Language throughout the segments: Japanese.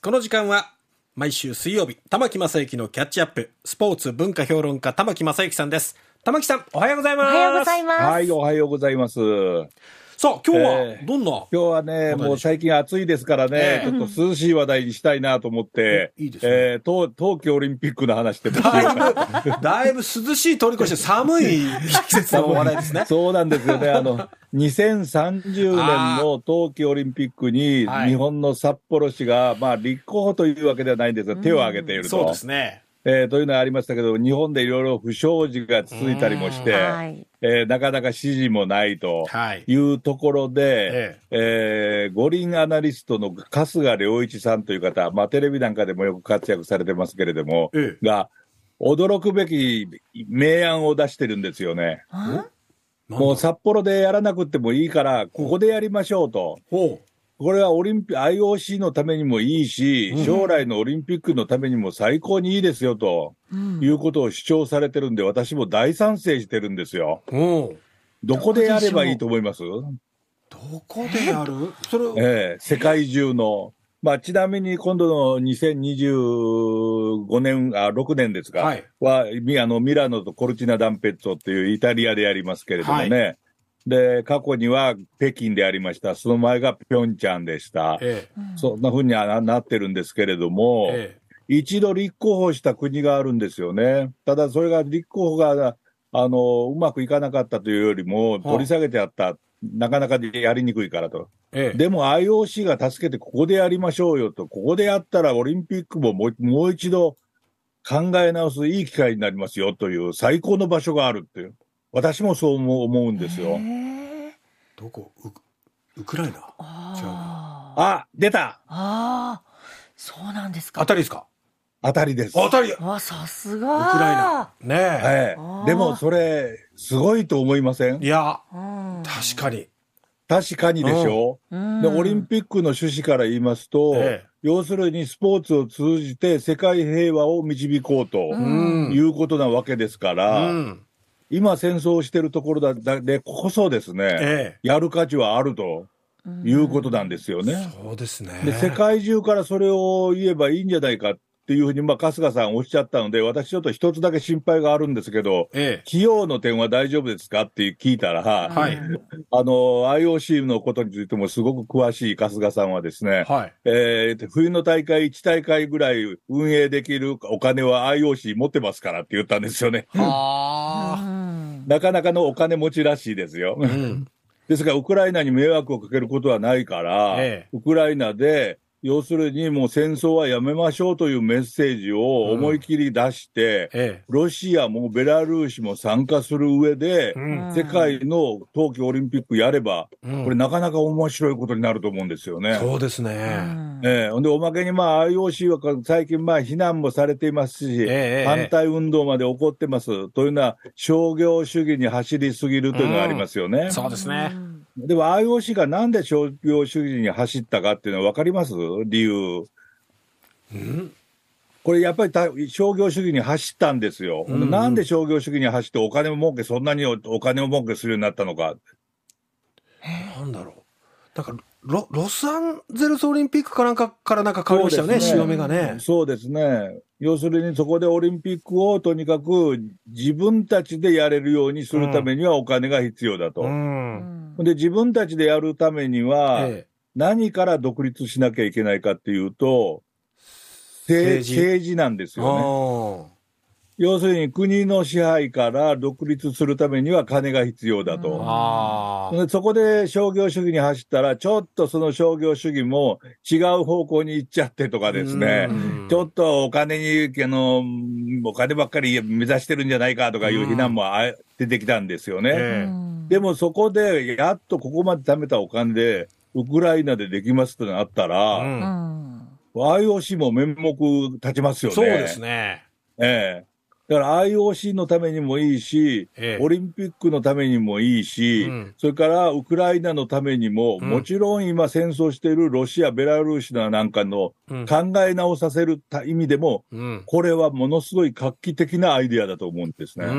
この時間は毎週水曜日、玉木正幸のキャッチアップ、スポーツ文化評論家玉木正幸さんです。玉木さん、おはようございます。おはようございます。はい、おはようございます。さあ、今日はえーどんな、今日はね、もう最近暑いですからね、ええ。ちょっと涼しい話題にしたいなと思って、うん。いいですね。えー冬冬季オリンピックの話ってもだいぶ、だいぶ涼しい通り越して寒い季節の話題ですね。そうなんですよね。あの、2030年の冬季オリンピックに、はい。日本の札幌市が、まあ、立候補というわけではないんですが、手を挙げていると。そうですね。えーというのがありましたけど、日本でいろいろ不祥事が続いたりもして、はい。えーなかなか支持もないとはい。いうところで、ええー五輪アナリストの春日良一さんという方、まあ、テレビなんかでもよく活躍されてますけれども、ええが、驚くべき明暗を出してるんですよね。あ？もう札幌でやらなくてもいいから、ここでやりましょうと。ほこれはオリンピ IOC のためにもいいし、うん。将来のオリンピックのためにも最高にいいですよとうん。いうことを主張されてるんで、私も大賛成してるんですよ。どこでやればいいと思います？どこでやる？それ、ええ世界中の。まあ、ちなみに今度の2025年、あ、6年ですか、はい。は、みあの、ミラノとコルチナ・ダンペッツォっていうイタリアでやりますけれどもね。で、過去には北京でやりました。その前がピョンチャンでした。えそんな風にはななってるんですけれども、え、え一度立候補した国があるんですよね。ただ、それが立候補が、あの、うまくいかなかったというよりも、取り下げてあった。なかなかやりにくいからと。え、ええ。でも IOC が助けてここでやりましょうよと、ここでやったらオリンピックももうもう一度考え直すいい機会になりますよという最高の場所があるっていう。私もそう思う思うんですよ。どこ？ウウクライナ？あー。あ、出た。あー、そうなんですか。あたりですか？当たりです。あたり。ウクあ、さすライが。ナ。ねえ。えあー。え、でもそれ、すごいと思いません？いや、うん。確かに。確かにでしょ、うん。でオリンピックの趣旨から言いますと、ええ。要するにスポーツを通じて世界平和を導こうとうん。いうことなわけですから、うん。今戦争をしているところだだでこそですね、えやる価値はあるということなんですよえ。ね。そうですね。で世界中からそれを言えばいいんじゃないかっていうふうに、まあ、春日さんおっしゃったので、私ちょっと一つだけ心配があるんですけど、え費用の点は大丈夫ですかって聞いたら、え。はい。あの、IOC のことについてもすごく詳しい春日さんはですね、はい。えー冬の大会1大会ぐらい運営できるお金は IOC 持ってますからって言ったんですよね。なかなかのお金持ちらしいですよ。うん。ですが、ウクライナに迷惑をかけることはないから、ええウクライナで、要するにもう戦争はやめましょうというメッセージを思い切り出して、えロシアもベラルーシも参加する上でえ。、うん。世界の冬季オリンピックやれば、うんこれなかなか面白いことになると思うんですよね。そうですうね。んええほんで、おまけに、まあ、IOC は最近、まあ、非難もされていますし、ええ反対運動まで起こってます。というのは、商業主義に走りすぎるというのがありますよね。そうですね。でも IOC がなんで商業主義に走ったかっていうのは分かります？理由。うん。これやっぱりた商業主義に走ったんですよ。うんうんなんで商業主義に走ってお金を儲け、そんなにおお金を儲けするようになったのか。なんだろう。なんか、ロ、ロサンゼルスオリンピックかなんかからなんか変わりましたよね、ね潮目がね。そうですね。要するにそこでオリンピックをとにかく自分たちでやれるようにするためにはお金が必要だと。うん。で、自分たちでやるためには、え何から独立しなきゃいけないかっていうと、政政治政治なんですえ。よね。あ要するに国の支配から独立するためには金が必要だあ。と。ああ。でそこで商業主義に走ったら、ちょっとその商業主義も違う方向に行っちゃってとかですねう、んちょっとお金に、あの、お金ばっかり目指してるんじゃないかとかいう非難もあ出てきたんですよね。ええでもそこで、やっとここまで貯めたお金で、ウクライナでできますとなったうら、うんん IOC も面目立ちますよね。そうですね。ええ。だから IOC のためにもいいし、ええ。オリンピックのためにもいいし、うん。それからウクライナのためにも、うん。もちろん今戦争しているロシア、ベラルーシなんかのうん。考え直させる意味でも、うん。これはものすごい画期的なアイデアだと思うんですね。だ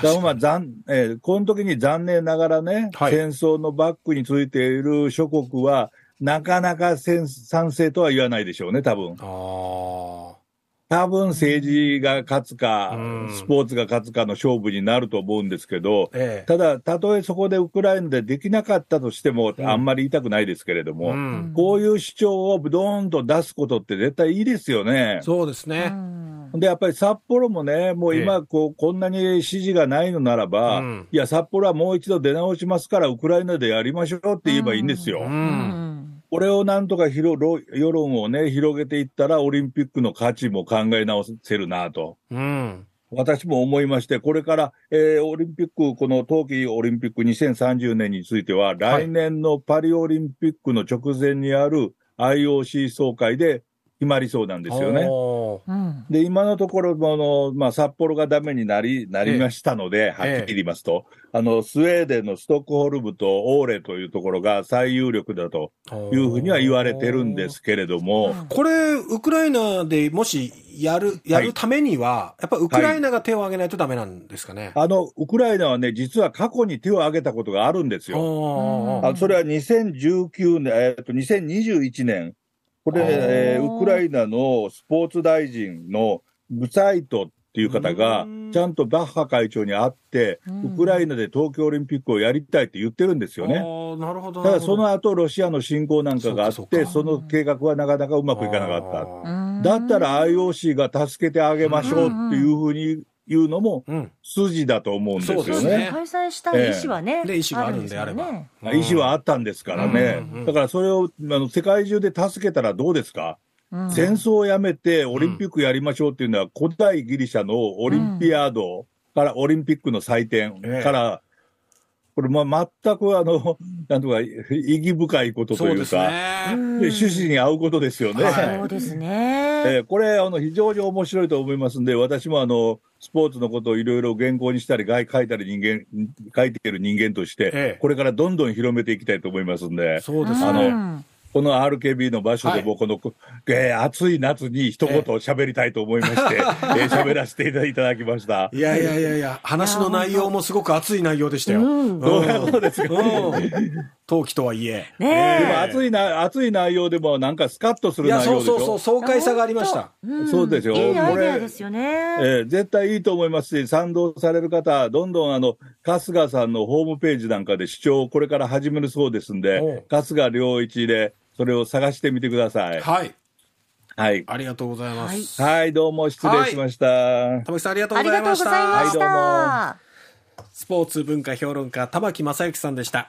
からまあ残えーこの時に残念ながらね、はい。戦争のバックについている諸国は、なかなか賛賛成とは言わないでしょうね、多分。あ多分政治が勝つかうん、スポーツが勝つかの勝負になると思うんですけどあ。、ええ。ただ、たとえそこでウクライナでできなかったとしても、うんあんまり言いたくないですけれども、うん。こういう主張をドーンと出すことって絶対いいですよね。うそうですね。んで、やっぱり札幌もね、もうえ今、こう、こんなに支持がないのならば、うんいや、札幌はもう一度出直しますから、ウクライナでやりましょうって言えばいいんですよ。これをなんとか広ろ世論をね、広げていったら、オリンピックの価値も考え直せるなと。うん。私も思いまして、これから、えーオリンピック、この冬季オリンピック2030年については、来年のパリオリンピックの直前にある IOC 総会で決まりそうなんですよね。で、今のところ、あの、まあ、札幌がダメになり、なりましたので、はえ。えっきり言いますと、あの、スウェーデンのストックホルムとオーレというところが最有力だというふうには言われてるんですけれども、これ、ウクライナでもしやる、やるためには、やっぱウクライナが手を挙げないとダメなんですかね？あの、ウクライナはね、実は過去に手を挙げたことがあるんですよ。あそれは2019年、えっと、2021年、これ、えーウクライナのスポーツ大臣のグサイトっていう方がうん、ちゃんとバッハ会長に会って、うんウクライナで東京オリンピックをやりたいって言ってるんですよね。なるほど。ただその後、ロシアの侵攻なんかがあって、その計画はなかなかうまくいかなかっほた。だったら IOC が助けてあげましょうっていうふうに言うのも。筋だと思うんですよそうですねね。開催したい意思はね。で意思があるんであればねまあ意思はあったんですからねうんうん。だからそれをあの世界中で助けたらどうですか？うん戦争をやめてオリンピックやりましょうっていうのは古代ギリシャのオリンピアードからオリンピックの祭典ええから、これまあ全くあの、なんとか意義深いことというか、ね。で趣旨に合うことですよね。はいそうですえね。ーこれ、あの、非常に面白いと思いますんで、私もあの、スポーツのことをいろいろ原稿にしたり、書いたり人間、書いている人間として、ええこれからどんどん広めていきたいと思いますんで、そうですあのね。この RKB の場所でも、この、えー暑い夏に一言喋りたいと思いまして、えー。喋らせていただきました。いやいやいやいや、話の内容もすごく熱い内容でしたよ。うん。どうですかうん。陶器とはいえ。ねえ。でも熱いな、熱い内容でもなんかスカッとする内容でしょ？そうそうそう、爽快さがありました。ん。そうですよ。いいアイこれデアですよね。えー絶対いいと思いますし、賛同される方、どんどんあの、春日さんのホームページなんかで視聴をこれから始めるそうですんで、春日良一で、それを探してみてください。はい。はい。ありがとうございます。はい、どうも失礼しました。玉木さんありがとうありがとうごございました。はいどうもた。スポーツ文化評論家、玉木正幸さんでした。